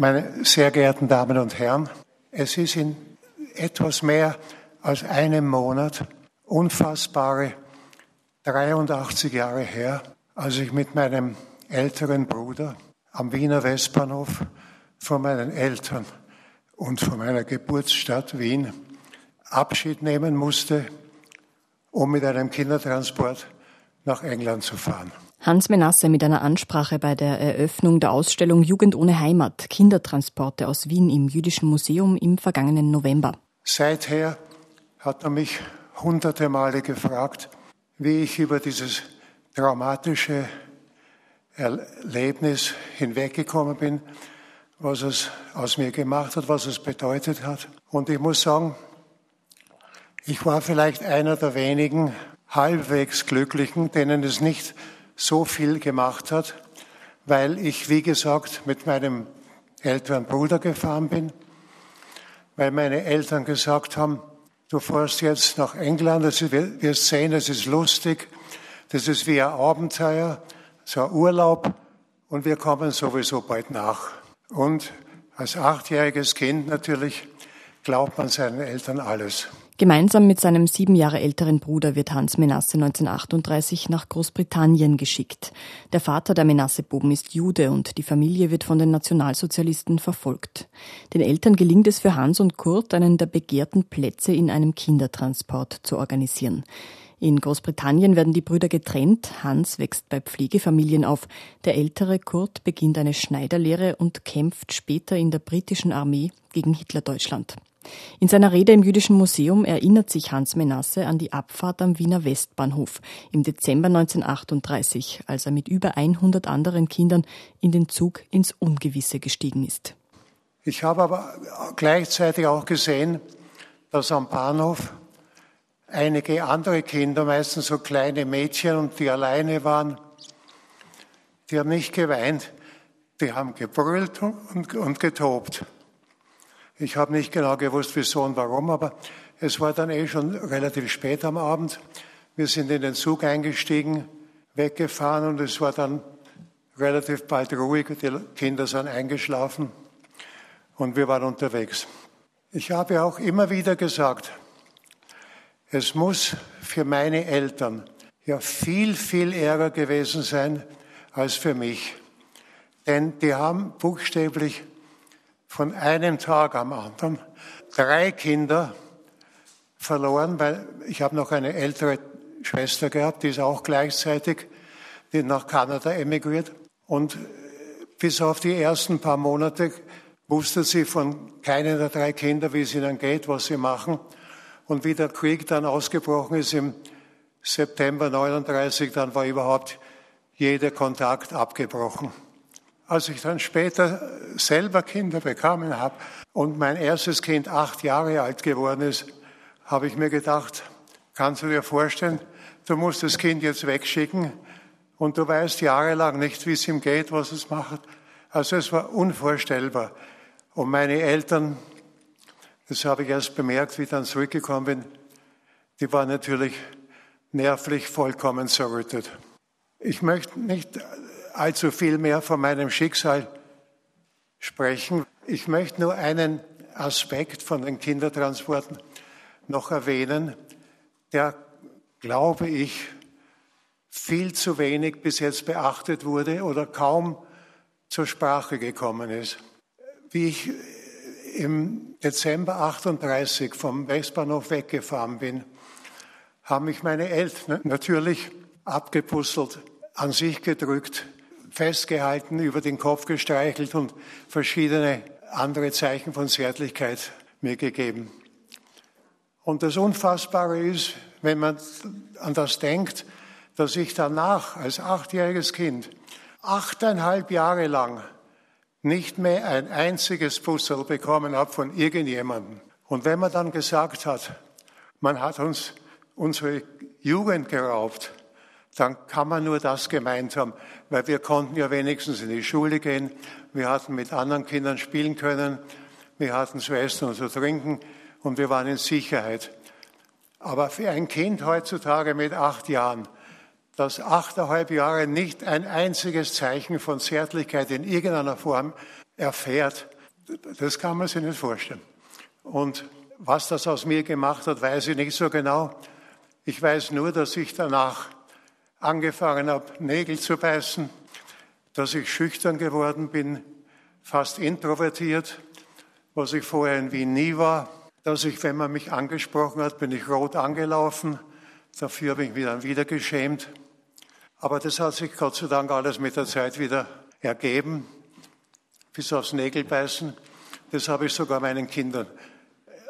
Meine sehr geehrten Damen und Herren, es ist in etwas mehr als einem Monat unfassbare 83 Jahre her, als ich mit meinem älteren Bruder am Wiener Westbahnhof von meinen Eltern und von meiner Geburtsstadt Wien Abschied nehmen musste, um mit einem Kindertransport nach England zu fahren. Hans Menasse mit einer Ansprache bei der Eröffnung der Ausstellung Jugend ohne Heimat, Kindertransporte aus Wien im Jüdischen Museum im vergangenen November. Seither hat er mich hunderte Male gefragt, wie ich über dieses traumatische Erlebnis hinweggekommen bin, was es aus mir gemacht hat, was es bedeutet hat. Und ich muss sagen, ich war vielleicht einer der wenigen halbwegs Glücklichen, denen es nicht so viel gemacht hat, weil ich, wie gesagt, mit meinem älteren Bruder gefahren bin, weil meine Eltern gesagt haben, du fährst jetzt nach England, das wirst sehen, das ist lustig, das ist wie ein Abenteuer, so ein Urlaub und wir kommen sowieso bald nach. Und als achtjähriges Kind natürlich glaubt man seinen Eltern alles. Gemeinsam mit seinem sieben Jahre älteren Bruder wird Hans Menasse 1938 nach Großbritannien geschickt. Der Vater der Menasse-Buben ist Jude und die Familie wird von den Nationalsozialisten verfolgt. Den Eltern gelingt es für Hans und Kurt, einen der begehrten Plätze in einem Kindertransport zu organisieren. In Großbritannien werden die Brüder getrennt. Hans wächst bei Pflegefamilien auf. Der ältere Kurt beginnt eine Schneiderlehre und kämpft später in der britischen Armee gegen Hitlerdeutschland. In seiner Rede im Jüdischen Museum erinnert sich Hans Menasse an die Abfahrt am Wiener Westbahnhof im Dezember 1938, als er mit über 100 anderen Kindern in den Zug ins Ungewisse gestiegen ist. Ich habe aber gleichzeitig auch gesehen, dass am Bahnhof einige andere Kinder, meistens so kleine Mädchen und die alleine waren, die haben nicht geweint, die haben gebrüllt und, und getobt. Ich habe nicht genau gewusst, wieso und warum, aber es war dann eh schon relativ spät am Abend. Wir sind in den Zug eingestiegen, weggefahren und es war dann relativ bald ruhig. Die Kinder sind eingeschlafen und wir waren unterwegs. Ich habe auch immer wieder gesagt, es muss für meine Eltern ja viel, viel Ärger gewesen sein als für mich. Denn die haben buchstäblich von einem Tag am anderen drei Kinder verloren, weil ich habe noch eine ältere Schwester gehabt, die ist auch gleichzeitig die nach Kanada emigriert. Und bis auf die ersten paar Monate wusste sie von keinem der drei Kinder, wie es ihnen geht, was sie machen. Und wie der Krieg dann ausgebrochen ist im September 39, dann war überhaupt jeder Kontakt abgebrochen. Als ich dann später selber Kinder bekommen habe und mein erstes Kind acht Jahre alt geworden ist, habe ich mir gedacht, kannst du dir vorstellen, du musst das Kind jetzt wegschicken und du weißt jahrelang nicht, wie es ihm geht, was es macht. Also es war unvorstellbar. Und meine Eltern, das habe ich erst bemerkt, wie ich dann zurückgekommen bin, die waren natürlich nervlich vollkommen zerrüttet. Ich möchte nicht allzu viel mehr von meinem Schicksal sprechen. Ich möchte nur einen Aspekt von den Kindertransporten noch erwähnen, der, glaube ich, viel zu wenig bis jetzt beachtet wurde oder kaum zur Sprache gekommen ist. Wie ich im Dezember 38 vom Westbahnhof weggefahren bin, haben mich meine Eltern natürlich abgepuzzelt, an sich gedrückt, festgehalten, über den Kopf gestreichelt und verschiedene andere Zeichen von Zärtlichkeit mir gegeben. Und das Unfassbare ist, wenn man an das denkt, dass ich danach als achtjähriges Kind achteinhalb Jahre lang nicht mehr ein einziges Puzzle bekommen habe von irgendjemandem. Und wenn man dann gesagt hat, man hat uns unsere Jugend geraubt, dann kann man nur das gemeint haben, weil wir konnten ja wenigstens in die Schule gehen, wir hatten mit anderen Kindern spielen können, wir hatten zu essen und zu trinken und wir waren in Sicherheit. Aber für ein Kind heutzutage mit acht Jahren, das achteinhalb Jahre nicht ein einziges Zeichen von Zärtlichkeit in irgendeiner Form erfährt, das kann man sich nicht vorstellen. Und was das aus mir gemacht hat, weiß ich nicht so genau. Ich weiß nur, dass ich danach angefangen habe, Nägel zu beißen, dass ich schüchtern geworden bin, fast introvertiert, was ich vorher in Wien nie war, dass ich, wenn man mich angesprochen hat, bin ich rot angelaufen, dafür habe ich mich dann wieder geschämt. Aber das hat sich Gott sei Dank alles mit der Zeit wieder ergeben, bis aufs Nägelbeißen. Das habe ich sogar meinen Kindern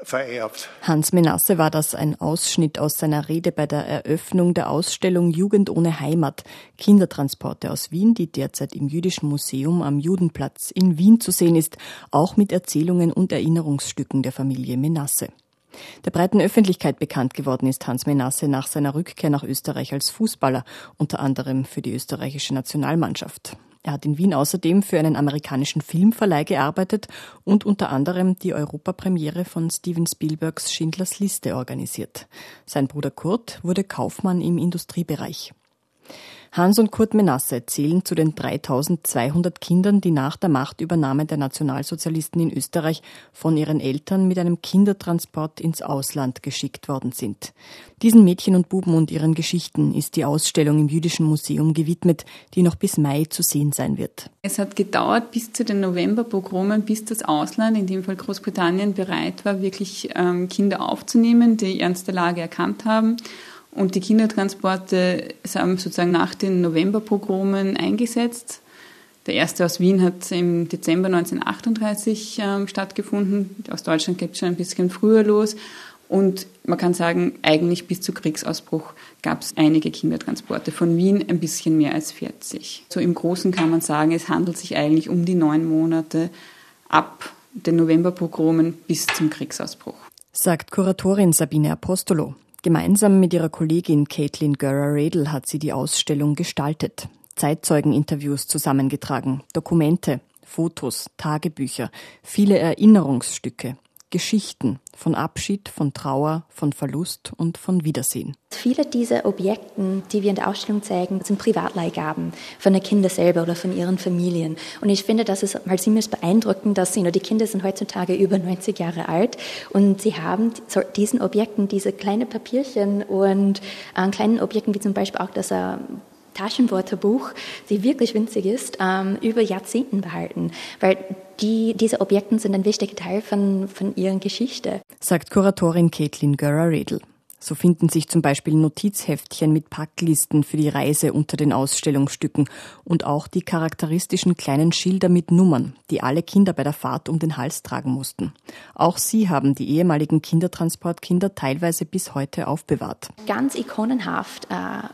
vererbt. Hans Menasse war das ein Ausschnitt aus seiner Rede bei der Eröffnung der Ausstellung Jugend ohne Heimat, Kindertransporte aus Wien, die derzeit im Jüdischen Museum am Judenplatz in Wien zu sehen ist, auch mit Erzählungen und Erinnerungsstücken der Familie Menasse. Der breiten Öffentlichkeit bekannt geworden ist Hans Menasse nach seiner Rückkehr nach Österreich als Fußballer, unter anderem für die österreichische Nationalmannschaft. Er hat in Wien außerdem für einen amerikanischen Filmverleih gearbeitet und unter anderem die Europapremiere von Steven Spielbergs Schindlers Liste organisiert. Sein Bruder Kurt wurde Kaufmann im Industriebereich. Hans und Kurt Menasse zählen zu den 3200 Kindern, die nach der Machtübernahme der Nationalsozialisten in Österreich von ihren Eltern mit einem Kindertransport ins Ausland geschickt worden sind. Diesen Mädchen und Buben und ihren Geschichten ist die Ausstellung im Jüdischen Museum gewidmet, die noch bis Mai zu sehen sein wird. Es hat gedauert bis zu den Novemberpogromen, bis das Ausland, in dem Fall Großbritannien, bereit war, wirklich ähm, Kinder aufzunehmen, die ernste Lage erkannt haben und die Kindertransporte haben sozusagen nach den Novemberpogromen eingesetzt. Der erste aus Wien hat im Dezember 1938 ähm, stattgefunden. Aus Deutschland geht es schon ein bisschen früher los. Und man kann sagen, eigentlich bis zu Kriegsausbruch gab es einige Kindertransporte. Von Wien ein bisschen mehr als 40. So im Großen kann man sagen, es handelt sich eigentlich um die neun Monate ab den Novemberpogromen bis zum Kriegsausbruch. Sagt Kuratorin Sabine Apostolo. Gemeinsam mit ihrer Kollegin Caitlin Görer-Redl hat sie die Ausstellung gestaltet. Zeitzeugeninterviews zusammengetragen, Dokumente, Fotos, Tagebücher, viele Erinnerungsstücke, Geschichten von Abschied, von Trauer, von Verlust und von Wiedersehen. Viele dieser Objekte, die wir in der Ausstellung zeigen, sind Privatleihgaben von den Kindern selber oder von ihren Familien. Und ich finde, das ist mal ziemlich beeindruckend, dass you die Kinder sind heutzutage über 90 Jahre alt und sie haben diesen Objekten diese kleinen Papierchen und äh, kleinen Objekten wie zum Beispiel auch das äh, Taschenwörterbuch, die wirklich winzig ist, ähm, über Jahrzehnten behalten. Weil die, diese Objekte sind ein wichtiger Teil von, von ihren Geschichte. Sagt Kuratorin Caitlin Görer-Redl. So finden sich zum Beispiel Notizheftchen mit Packlisten für die Reise unter den Ausstellungsstücken und auch die charakteristischen kleinen Schilder mit Nummern, die alle Kinder bei der Fahrt um den Hals tragen mussten. Auch sie haben die ehemaligen Kindertransportkinder teilweise bis heute aufbewahrt. Ganz ikonenhaft äh,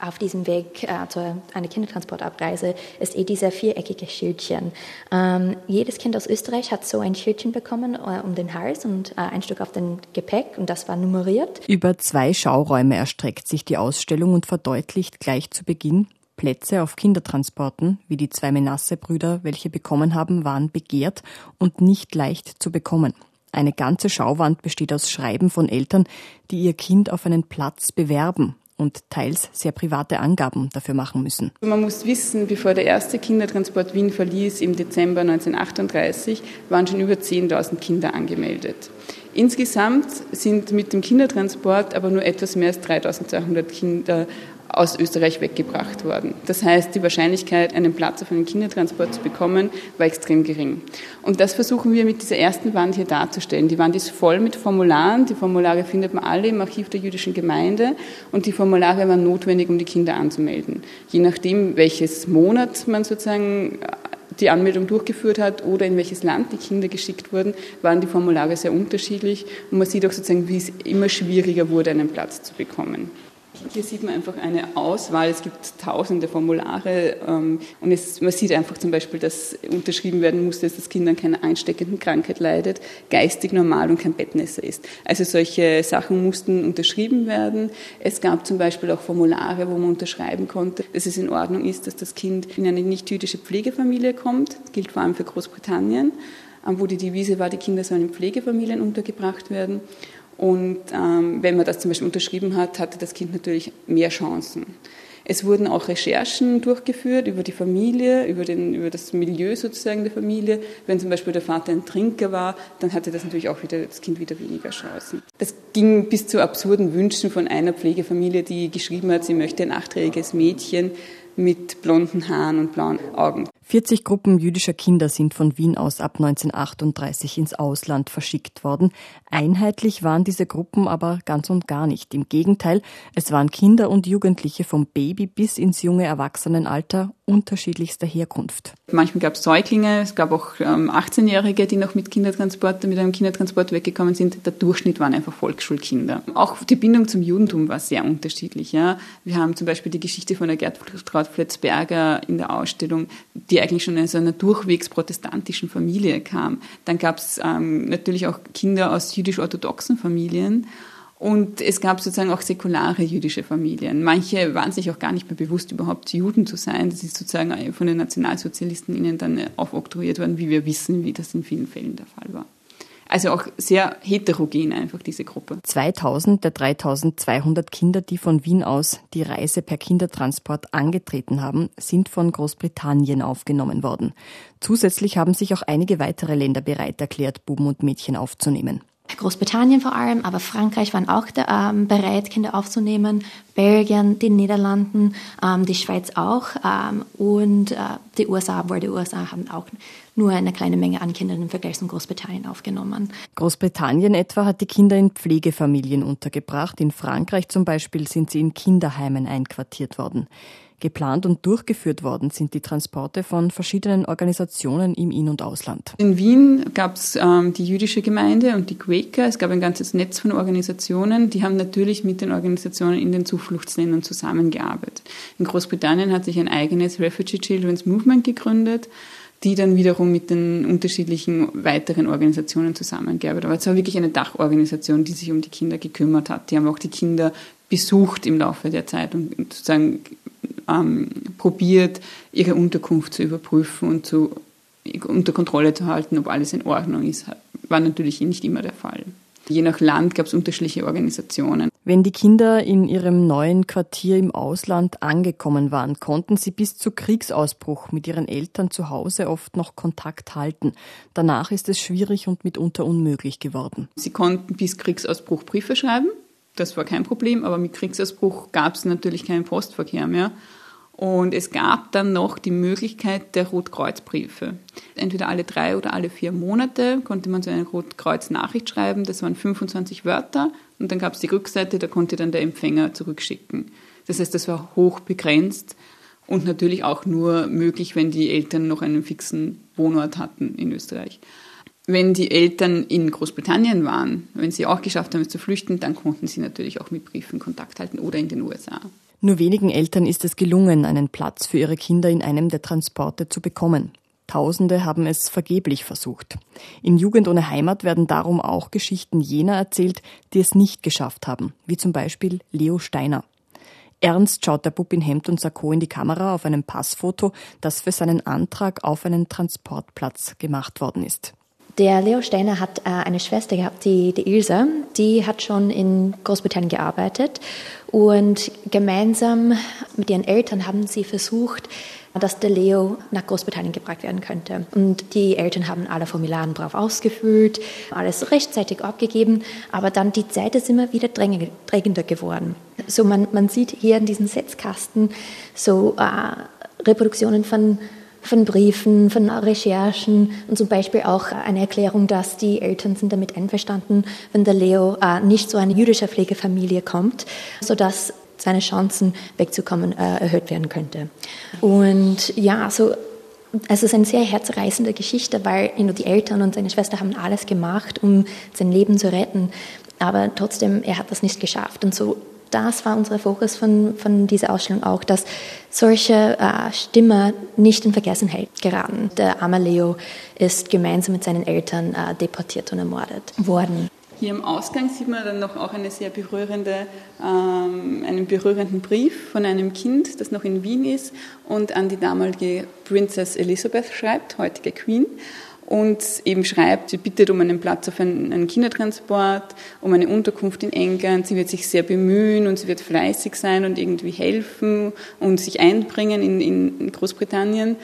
auf diesem Weg äh, zu einer Kindertransportabreise ist eh dieser viereckige Schildchen. Ähm, jedes Kind aus Österreich hat so ein Schildchen bekommen äh, um den Hals und äh, ein Stück auf den Gepäck und das war nummeriert. Über zwei Schauräume erstreckt sich die Ausstellung und verdeutlicht gleich zu Beginn, Plätze auf Kindertransporten, wie die zwei Menasse-Brüder, welche bekommen haben, waren begehrt und nicht leicht zu bekommen. Eine ganze Schauwand besteht aus Schreiben von Eltern, die ihr Kind auf einen Platz bewerben und teils sehr private Angaben dafür machen müssen. Man muss wissen, bevor der erste Kindertransport Wien verließ im Dezember 1938, waren schon über 10.000 Kinder angemeldet. Insgesamt sind mit dem Kindertransport aber nur etwas mehr als 3.200 Kinder aus Österreich weggebracht worden. Das heißt, die Wahrscheinlichkeit, einen Platz auf einem Kindertransport zu bekommen, war extrem gering. Und das versuchen wir mit dieser ersten Wand hier darzustellen. Die Wand ist voll mit Formularen. Die Formulare findet man alle im Archiv der jüdischen Gemeinde und die Formulare waren notwendig, um die Kinder anzumelden. Je nachdem, welches Monat man sozusagen die Anmeldung durchgeführt hat oder in welches Land die Kinder geschickt wurden, waren die Formulare sehr unterschiedlich und man sieht auch sozusagen, wie es immer schwieriger wurde, einen Platz zu bekommen. Hier sieht man einfach eine Auswahl. Es gibt tausende Formulare ähm, und es, man sieht einfach zum Beispiel, dass unterschrieben werden muss, dass das Kind an keiner einsteckenden Krankheit leidet, geistig normal und kein Bettnässer ist. Also solche Sachen mussten unterschrieben werden. Es gab zum Beispiel auch Formulare, wo man unterschreiben konnte, dass es in Ordnung ist, dass das Kind in eine nicht-jüdische Pflegefamilie kommt. Das gilt vor allem für Großbritannien, ähm, wo die Devise war, die Kinder sollen in Pflegefamilien untergebracht werden. Und ähm, wenn man das zum Beispiel unterschrieben hat, hatte das Kind natürlich mehr Chancen. Es wurden auch Recherchen durchgeführt über die Familie, über, den, über das Milieu sozusagen der Familie. Wenn zum Beispiel der Vater ein Trinker war, dann hatte das natürlich auch wieder das Kind wieder weniger Chancen. Das ging bis zu absurden Wünschen von einer Pflegefamilie, die geschrieben hat, sie möchte ein achtjähriges Mädchen mit blonden Haaren und blauen Augen. 40 Gruppen jüdischer Kinder sind von Wien aus ab 1938 ins Ausland verschickt worden. Einheitlich waren diese Gruppen aber ganz und gar nicht. Im Gegenteil, es waren Kinder und Jugendliche vom Baby bis ins junge Erwachsenenalter unterschiedlichster Herkunft. Manchmal gab es Säuglinge, es gab auch ähm, 18-Jährige, die noch mit Kindertransport, mit einem Kindertransport weggekommen sind. Der Durchschnitt waren einfach Volksschulkinder. Auch die Bindung zum Judentum war sehr unterschiedlich. Ja. Wir haben zum Beispiel die Geschichte von der Gertraud Fletzberger in der Ausstellung, die eigentlich schon aus einer durchwegs protestantischen Familie kam. Dann gab es ähm, natürlich auch Kinder aus jüdisch-orthodoxen Familien. Und es gab sozusagen auch säkulare jüdische Familien. Manche waren sich auch gar nicht mehr bewusst, überhaupt Juden zu sein. Das ist sozusagen von den Nationalsozialisten ihnen dann aufoktroyiert worden, wie wir wissen, wie das in vielen Fällen der Fall war. Also auch sehr heterogen einfach diese Gruppe. 2000 der 3200 Kinder, die von Wien aus die Reise per Kindertransport angetreten haben, sind von Großbritannien aufgenommen worden. Zusätzlich haben sich auch einige weitere Länder bereit erklärt, Buben und Mädchen aufzunehmen. Großbritannien vor allem, aber Frankreich waren auch da, ähm, bereit, Kinder aufzunehmen, Belgien, die Niederlanden, ähm, die Schweiz auch ähm, und äh, die USA, wo die USA haben auch nur eine kleine Menge an Kindern im Vergleich zu Großbritannien aufgenommen. Großbritannien etwa hat die Kinder in Pflegefamilien untergebracht. In Frankreich zum Beispiel sind sie in Kinderheimen einquartiert worden. Geplant und durchgeführt worden sind die Transporte von verschiedenen Organisationen im In- und Ausland. In Wien gab es ähm, die jüdische Gemeinde und die Quaker. Es gab ein ganzes Netz von Organisationen. Die haben natürlich mit den Organisationen in den Zufluchtsländern zusammengearbeitet. In Großbritannien hat sich ein eigenes Refugee Children's Movement gegründet die dann wiederum mit den unterschiedlichen weiteren Organisationen zusammengearbeitet. Aber es war wirklich eine Dachorganisation, die sich um die Kinder gekümmert hat. Die haben auch die Kinder besucht im Laufe der Zeit und sozusagen ähm, probiert, ihre Unterkunft zu überprüfen und zu, unter Kontrolle zu halten, ob alles in Ordnung ist. War natürlich nicht immer der Fall. Je nach Land gab es unterschiedliche Organisationen. Wenn die Kinder in ihrem neuen Quartier im Ausland angekommen waren, konnten sie bis zu Kriegsausbruch mit ihren Eltern zu Hause oft noch Kontakt halten. Danach ist es schwierig und mitunter unmöglich geworden. Sie konnten bis Kriegsausbruch Briefe schreiben. Das war kein Problem, aber mit Kriegsausbruch gab es natürlich keinen Postverkehr mehr. Und es gab dann noch die Möglichkeit der Rotkreuzbriefe. Entweder alle drei oder alle vier Monate konnte man so eine Rotkreuz-Nachricht schreiben. Das waren 25 Wörter. Und dann gab es die Rückseite, da konnte dann der Empfänger zurückschicken. Das heißt, das war hoch begrenzt und natürlich auch nur möglich, wenn die Eltern noch einen fixen Wohnort hatten in Österreich. Wenn die Eltern in Großbritannien waren, wenn sie auch geschafft haben, zu flüchten, dann konnten sie natürlich auch mit Briefen Kontakt halten oder in den USA. Nur wenigen Eltern ist es gelungen, einen Platz für ihre Kinder in einem der Transporte zu bekommen. Tausende haben es vergeblich versucht. In Jugend ohne Heimat werden darum auch Geschichten jener erzählt, die es nicht geschafft haben, wie zum Beispiel Leo Steiner. Ernst schaut der Bub in Hemd und Sakko in die Kamera auf einem Passfoto, das für seinen Antrag auf einen Transportplatz gemacht worden ist. Der Leo Steiner hat äh, eine Schwester gehabt, die, die Ilse, die hat schon in Großbritannien gearbeitet und gemeinsam mit ihren Eltern haben sie versucht, dass der Leo nach Großbritannien gebracht werden könnte. Und die Eltern haben alle Formulare brav ausgefüllt, alles rechtzeitig abgegeben, aber dann die Zeit ist immer wieder drängender geworden. So man, man sieht hier in diesem Setzkasten so äh, Reproduktionen von von Briefen, von Recherchen und zum Beispiel auch eine Erklärung, dass die Eltern sind damit einverstanden, wenn der Leo äh, nicht zu einer jüdischen Pflegefamilie kommt, sodass seine Chancen wegzukommen äh, erhöht werden könnte. Und ja, so es ist eine sehr herzreißende Geschichte, weil die Eltern und seine Schwester haben alles gemacht, um sein Leben zu retten. Aber trotzdem, er hat das nicht geschafft. Und so das war unser Fokus von, von dieser Ausstellung auch, dass solche äh, Stimmen nicht in Vergessenheit geraten. Der arme Leo ist gemeinsam mit seinen Eltern äh, deportiert und ermordet worden. Hier im Ausgang sieht man dann noch auch eine sehr berührende, ähm, einen berührenden Brief von einem Kind, das noch in Wien ist und an die damalige Princess Elizabeth schreibt, heutige Queen. Und eben schreibt, sie bittet um einen Platz auf einen, Kindertransport, um eine Unterkunft in England. Sie wird sich sehr bemühen und sie wird fleißig sein und irgendwie helfen und sich einbringen in, in Großbritannien.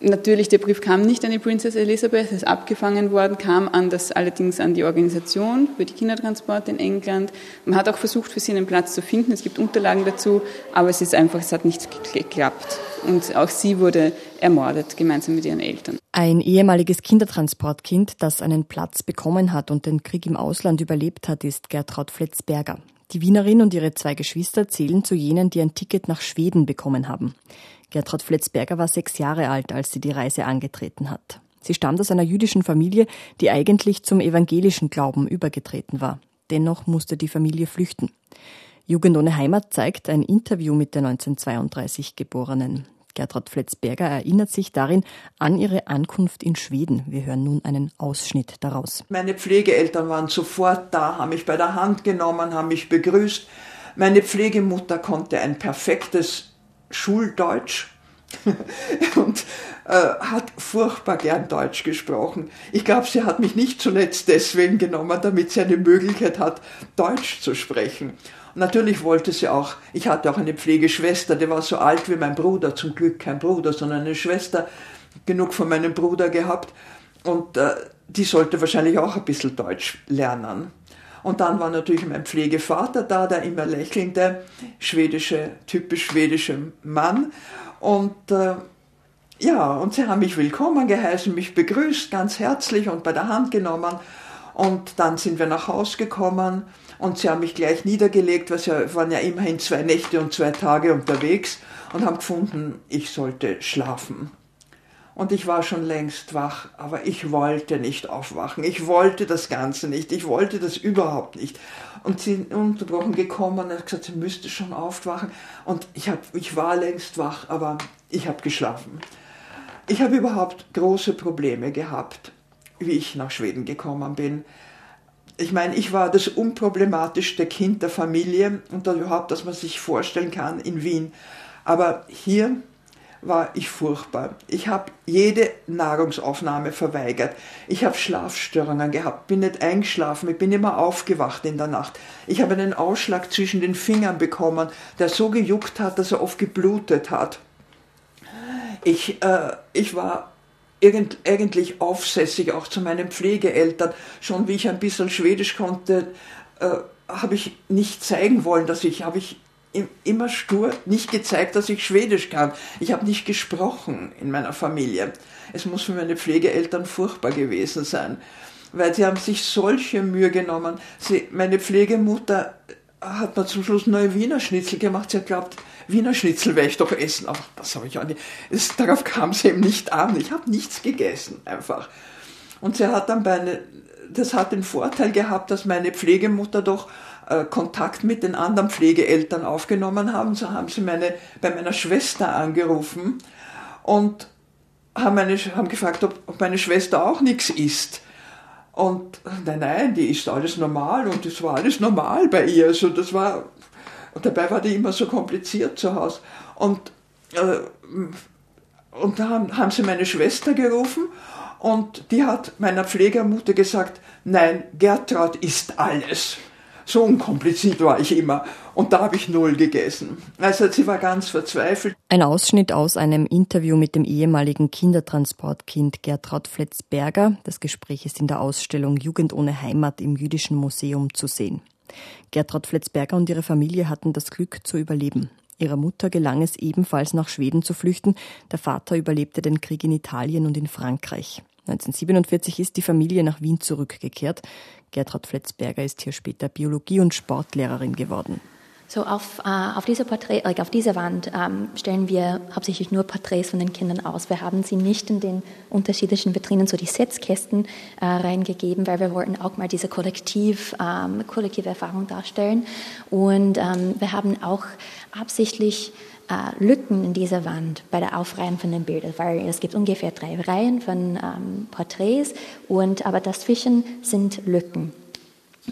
Natürlich, der Brief kam nicht an die Princess Elizabeth, ist abgefangen worden, kam an das, allerdings an die Organisation für die Kindertransporte in England. Man hat auch versucht, für sie einen Platz zu finden. Es gibt Unterlagen dazu, aber es ist einfach, es hat nicht geklappt. Und auch sie wurde ermordet, gemeinsam mit ihren Eltern. Ein ehemaliges Kindertransportkind, das einen Platz bekommen hat und den Krieg im Ausland überlebt hat, ist Gertraud Fletzberger. Die Wienerin und ihre zwei Geschwister zählen zu jenen, die ein Ticket nach Schweden bekommen haben. Gertrud Fletzberger war sechs Jahre alt, als sie die Reise angetreten hat. Sie stammt aus einer jüdischen Familie, die eigentlich zum evangelischen Glauben übergetreten war. Dennoch musste die Familie flüchten. Jugend ohne Heimat zeigt ein Interview mit der 1932 Geborenen. Gertrud Fletzberger erinnert sich darin an ihre Ankunft in Schweden. Wir hören nun einen Ausschnitt daraus. Meine Pflegeeltern waren sofort da, haben mich bei der Hand genommen, haben mich begrüßt. Meine Pflegemutter konnte ein perfektes Schuldeutsch und äh, hat furchtbar gern Deutsch gesprochen. Ich glaube, sie hat mich nicht zuletzt deswegen genommen, damit sie eine Möglichkeit hat, Deutsch zu sprechen. Und natürlich wollte sie auch, ich hatte auch eine Pflegeschwester, die war so alt wie mein Bruder, zum Glück kein Bruder, sondern eine Schwester, genug von meinem Bruder gehabt. Und äh, die sollte wahrscheinlich auch ein bisschen Deutsch lernen. Und dann war natürlich mein Pflegevater da, der immer lächelnde, schwedische, typisch schwedische Mann. Und äh, ja, und sie haben mich willkommen geheißen, mich begrüßt ganz herzlich und bei der Hand genommen. Und dann sind wir nach Haus gekommen und sie haben mich gleich niedergelegt, weil sie waren ja immerhin zwei Nächte und zwei Tage unterwegs und haben gefunden, ich sollte schlafen. Und ich war schon längst wach, aber ich wollte nicht aufwachen. Ich wollte das Ganze nicht. Ich wollte das überhaupt nicht. Und sie sind unterbrochen gekommen und hat gesagt, sie müsste schon aufwachen. Und ich, hab, ich war längst wach, aber ich habe geschlafen. Ich habe überhaupt große Probleme gehabt, wie ich nach Schweden gekommen bin. Ich meine, ich war das unproblematischste Kind der Familie und überhaupt, dass man sich vorstellen kann in Wien. Aber hier war ich furchtbar. Ich habe jede Nahrungsaufnahme verweigert. Ich habe Schlafstörungen gehabt, bin nicht eingeschlafen, ich bin immer aufgewacht in der Nacht. Ich habe einen Ausschlag zwischen den Fingern bekommen, der so gejuckt hat, dass er oft geblutet hat. Ich, äh, ich war irgend, eigentlich aufsässig, auch zu meinen Pflegeeltern. Schon wie ich ein bisschen Schwedisch konnte, äh, habe ich nicht zeigen wollen, dass ich, habe ich immer stur nicht gezeigt, dass ich Schwedisch kann. Ich habe nicht gesprochen in meiner Familie. Es muss für meine Pflegeeltern furchtbar gewesen sein, weil sie haben sich solche Mühe genommen. Sie, meine Pflegemutter hat mir zum Schluss neue Wiener Schnitzel gemacht. Sie hat glaubt, Wiener Schnitzel werde ich doch essen. Aber das habe ich auch nicht. Es, darauf kam sie eben nicht an. Ich habe nichts gegessen, einfach. Und sie hat dann bei eine, das hat den Vorteil gehabt, dass meine Pflegemutter doch Kontakt mit den anderen Pflegeeltern aufgenommen haben. So haben sie meine, bei meiner Schwester angerufen und haben, meine, haben gefragt, ob, ob meine Schwester auch nichts isst. Und nein, nein, die isst alles normal und das war alles normal bei ihr. Also das war, dabei war die immer so kompliziert zu Hause. Und, äh, und da haben, haben sie meine Schwester gerufen und die hat meiner Pflegermutter gesagt, nein, Gertrud isst alles. So unkompliziert war ich immer. Und da habe ich null gegessen. Also sie war ganz verzweifelt. Ein Ausschnitt aus einem Interview mit dem ehemaligen Kindertransportkind Gertraud Fletzberger. Das Gespräch ist in der Ausstellung Jugend ohne Heimat im Jüdischen Museum zu sehen. Gertraud Fletzberger und ihre Familie hatten das Glück zu überleben. Ihrer Mutter gelang es ebenfalls nach Schweden zu flüchten. Der Vater überlebte den Krieg in Italien und in Frankreich. 1947 ist die Familie nach Wien zurückgekehrt. Gertrud Fletzberger ist hier später Biologie- und Sportlehrerin geworden. So auf, äh, auf, dieser Porträt, äh, auf dieser Wand ähm, stellen wir hauptsächlich nur Porträts von den Kindern aus. Wir haben sie nicht in den unterschiedlichen Vitrinen, so die Setzkästen äh, reingegeben, weil wir wollten auch mal diese Kollektiv, ähm, kollektive Erfahrung darstellen. Und ähm, wir haben auch absichtlich äh, Lücken in dieser Wand bei der Aufreihen von den Bildern, weil es gibt ungefähr drei Reihen von ähm, Porträts und aber dazwischen sind Lücken.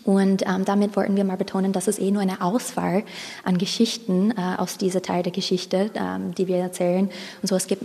Und ähm, damit wollten wir mal betonen, dass es eh nur eine Auswahl an Geschichten äh, aus dieser Teil der Geschichte, ähm, die wir erzählen. Und so es gibt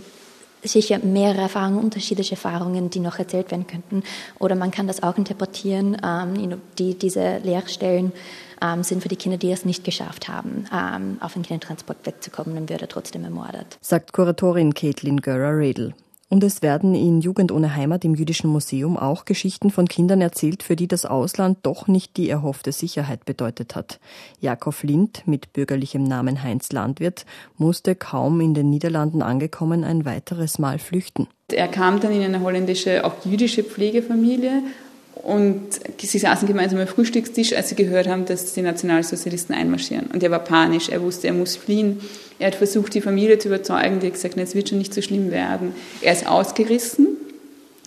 sicher mehrere Erfahrungen, unterschiedliche Erfahrungen, die noch erzählt werden könnten. Oder man kann das auch interpretieren, ähm, die, diese Lehrstellen ähm, sind für die Kinder, die es nicht geschafft haben, ähm, auf den Kindertransport wegzukommen, dann wird er trotzdem ermordet. Sagt Kuratorin Caitlin Görer-Redl. Und es werden in Jugend ohne Heimat im Jüdischen Museum auch Geschichten von Kindern erzählt, für die das Ausland doch nicht die erhoffte Sicherheit bedeutet hat. Jakob Lind mit bürgerlichem Namen Heinz Landwirt musste kaum in den Niederlanden angekommen ein weiteres Mal flüchten. Er kam dann in eine holländische, auch jüdische Pflegefamilie und sie saßen gemeinsam am Frühstückstisch, als sie gehört haben, dass die Nationalsozialisten einmarschieren. Und er war panisch, er wusste, er muss fliehen. Er hat versucht, die Familie zu überzeugen, die hat gesagt, es wird schon nicht so schlimm werden. Er ist ausgerissen,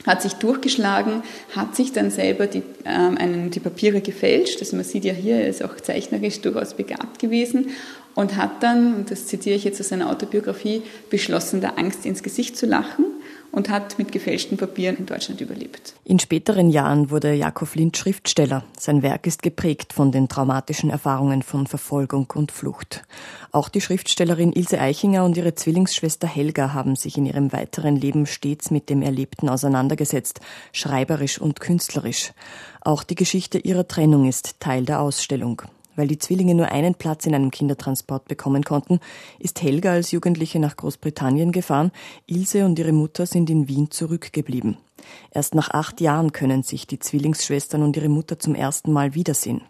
hat sich durchgeschlagen, hat sich dann selber die, ähm, einen, die Papiere gefälscht. Also man sieht ja hier, er ist auch zeichnerisch durchaus begabt gewesen und hat dann, und das zitiere ich jetzt aus seiner Autobiografie, beschlossen, der Angst ins Gesicht zu lachen und hat mit gefälschten Papieren in Deutschland überlebt. In späteren Jahren wurde Jakob Lind Schriftsteller. Sein Werk ist geprägt von den traumatischen Erfahrungen von Verfolgung und Flucht. Auch die Schriftstellerin Ilse Eichinger und ihre Zwillingsschwester Helga haben sich in ihrem weiteren Leben stets mit dem Erlebten auseinandergesetzt, schreiberisch und künstlerisch. Auch die Geschichte ihrer Trennung ist Teil der Ausstellung. Weil die Zwillinge nur einen Platz in einem Kindertransport bekommen konnten, ist Helga als Jugendliche nach Großbritannien gefahren, Ilse und ihre Mutter sind in Wien zurückgeblieben. Erst nach acht Jahren können sich die Zwillingsschwestern und ihre Mutter zum ersten Mal wiedersehen.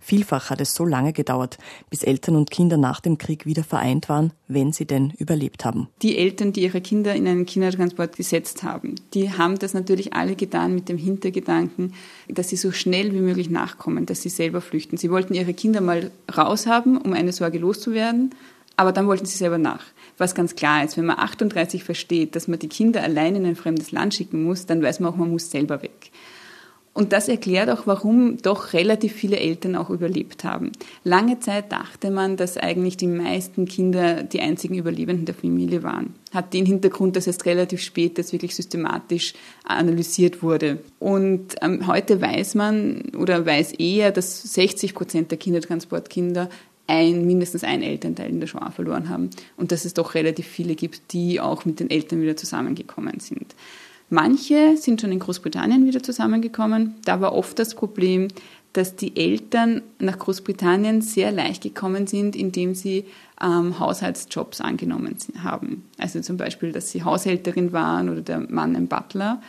Vielfach hat es so lange gedauert, bis Eltern und Kinder nach dem Krieg wieder vereint waren, wenn sie denn überlebt haben. Die Eltern, die ihre Kinder in einen Kindertransport gesetzt haben, die haben das natürlich alle getan mit dem Hintergedanken, dass sie so schnell wie möglich nachkommen, dass sie selber flüchten. Sie wollten ihre Kinder mal raushaben, um eine Sorge loszuwerden, aber dann wollten sie selber nach. Was ganz klar ist, wenn man 38 versteht, dass man die Kinder allein in ein fremdes Land schicken muss, dann weiß man auch, man muss selber weg. Und das erklärt auch, warum doch relativ viele Eltern auch überlebt haben. Lange Zeit dachte man, dass eigentlich die meisten Kinder die einzigen Überlebenden der Familie waren. Hat den Hintergrund, dass erst relativ spät das wirklich systematisch analysiert wurde. Und ähm, heute weiß man oder weiß eher, dass 60 Prozent der Kindertransportkinder ein, mindestens ein Elternteil in der Shoah verloren haben. Und dass es doch relativ viele gibt, die auch mit den Eltern wieder zusammengekommen sind. Manche sind schon in Großbritannien wieder zusammengekommen. Da war oft das Problem, dass die Eltern nach Großbritannien sehr leicht gekommen sind, indem sie ähm, Haushaltsjobs angenommen haben. Also zum Beispiel, dass sie Haushälterin waren oder der Mann ein Butler.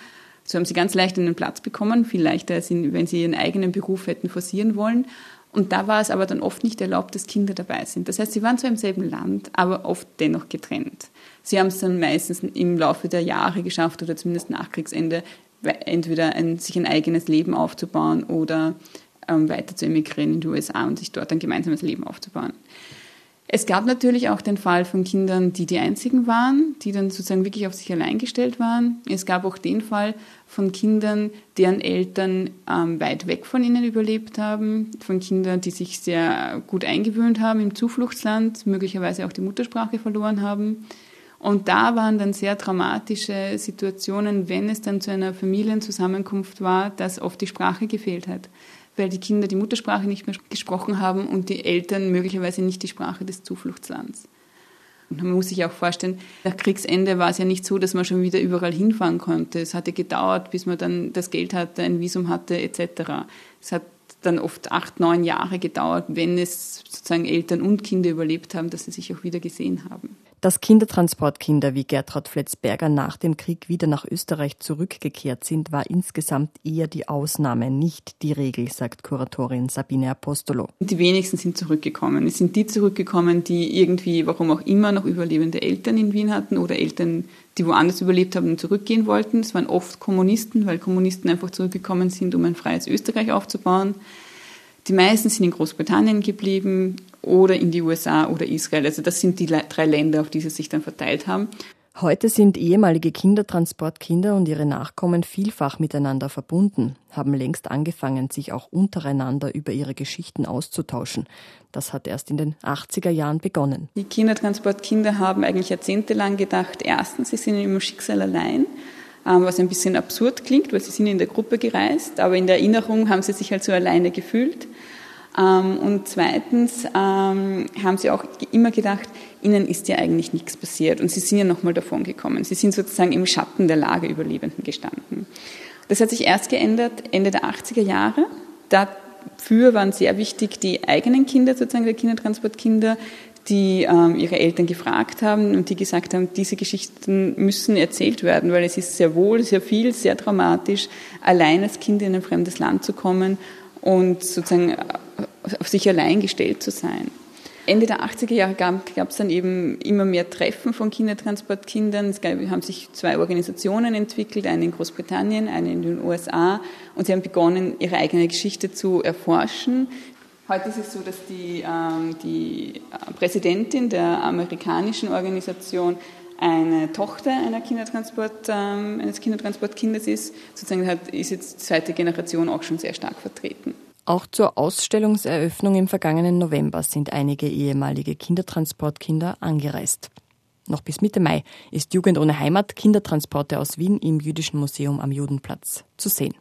So haben sie ganz leicht einen Platz bekommen, viel leichter, als wenn sie ihren eigenen Beruf hätten forcieren wollen. Und da war es aber dann oft nicht erlaubt, dass Kinder dabei sind. Das heißt, sie waren zwar im selben Land, aber oft dennoch getrennt. Sie haben es dann meistens im Laufe der Jahre geschafft oder zumindest nach Kriegsende, entweder ein, sich ein eigenes Leben aufzubauen oder ähm, weiter zu emigrieren in die USA und sich dort ein gemeinsames Leben aufzubauen. Es gab natürlich auch den Fall von Kindern, die die einzigen waren, die dann sozusagen wirklich auf sich allein gestellt waren. Es gab auch den Fall von Kindern, deren Eltern ähm, weit weg von ihnen überlebt haben, von Kindern, die sich sehr gut eingewöhnt haben im Zufluchtsland, möglicherweise auch die Muttersprache verloren haben. Und da waren dann sehr dramatische Situationen, wenn es dann zu einer Familienzusammenkunft war, dass oft die Sprache gefehlt hat weil die Kinder die Muttersprache nicht mehr gesprochen haben und die Eltern möglicherweise nicht die Sprache des Zufluchtslands. Und man muss sich auch vorstellen, nach Kriegsende war es ja nicht so, dass man schon wieder überall hinfahren konnte. Es hatte gedauert, bis man dann das Geld hatte, ein Visum hatte etc. Es hat dann oft acht, neun Jahre gedauert, wenn es sozusagen Eltern und Kinder überlebt haben, dass sie sich auch wieder gesehen haben. Dass Kindertransportkinder wie Gertraud Fletzberger nach dem Krieg wieder nach Österreich zurückgekehrt sind, war insgesamt eher die Ausnahme, nicht die Regel, sagt Kuratorin Sabine Apostolo. Die wenigsten sind zurückgekommen. Es sind die zurückgekommen, die irgendwie, warum auch immer, noch überlebende Eltern in Wien hatten oder Eltern, die woanders überlebt haben und zurückgehen wollten. Es waren oft Kommunisten, weil Kommunisten einfach zurückgekommen sind, um ein freies Österreich aufzubauen. Die meisten sind in Großbritannien geblieben oder in die USA oder Israel. Also das sind die drei Länder, auf die sie sich dann verteilt haben. Heute sind ehemalige Kindertransportkinder und ihre Nachkommen vielfach miteinander verbunden, haben längst angefangen, sich auch untereinander über ihre Geschichten auszutauschen. Das hat erst in den 80er Jahren begonnen. Die Kindertransportkinder haben eigentlich jahrzehntelang gedacht, erstens, sie sind im Schicksal allein, was ein bisschen absurd klingt, weil sie sind in der Gruppe gereist, aber in der Erinnerung haben sie sich halt so alleine gefühlt. Ähm, und zweitens ähm, haben sie auch immer gedacht, ihnen ist ja eigentlich nichts passiert und sie sind ja nochmal davon gekommen. Sie sind sozusagen im Schatten der Lagerüberlebenden gestanden. Das hat sich erst geändert Ende der 80er Jahre. Dafür waren sehr wichtig die eigenen Kinder, sozusagen der Kindertransportkinder, die ähm, ihre Eltern gefragt haben und die gesagt haben, diese Geschichten müssen erzählt werden, weil es ist sehr wohl, sehr viel, sehr dramatisch, allein als Kind in ein fremdes Land zu kommen und sozusagen auf sich allein gestellt zu sein. Ende der 80er Jahre gab es dann eben immer mehr Treffen von Kindertransportkindern. Es gab, haben sich zwei Organisationen entwickelt, eine in Großbritannien, eine in den USA. Und sie haben begonnen, ihre eigene Geschichte zu erforschen. Heute ist es so, dass die, ähm, die Präsidentin der amerikanischen Organisation eine Tochter einer Kindertransport, ähm, eines Kindertransportkindes ist. Sozusagen hat, ist jetzt die zweite Generation auch schon sehr stark vertreten. Auch zur Ausstellungseröffnung im vergangenen November sind einige ehemalige Kindertransportkinder angereist. Noch bis Mitte Mai ist Jugend ohne Heimat Kindertransporte aus Wien im Jüdischen Museum am Judenplatz zu sehen.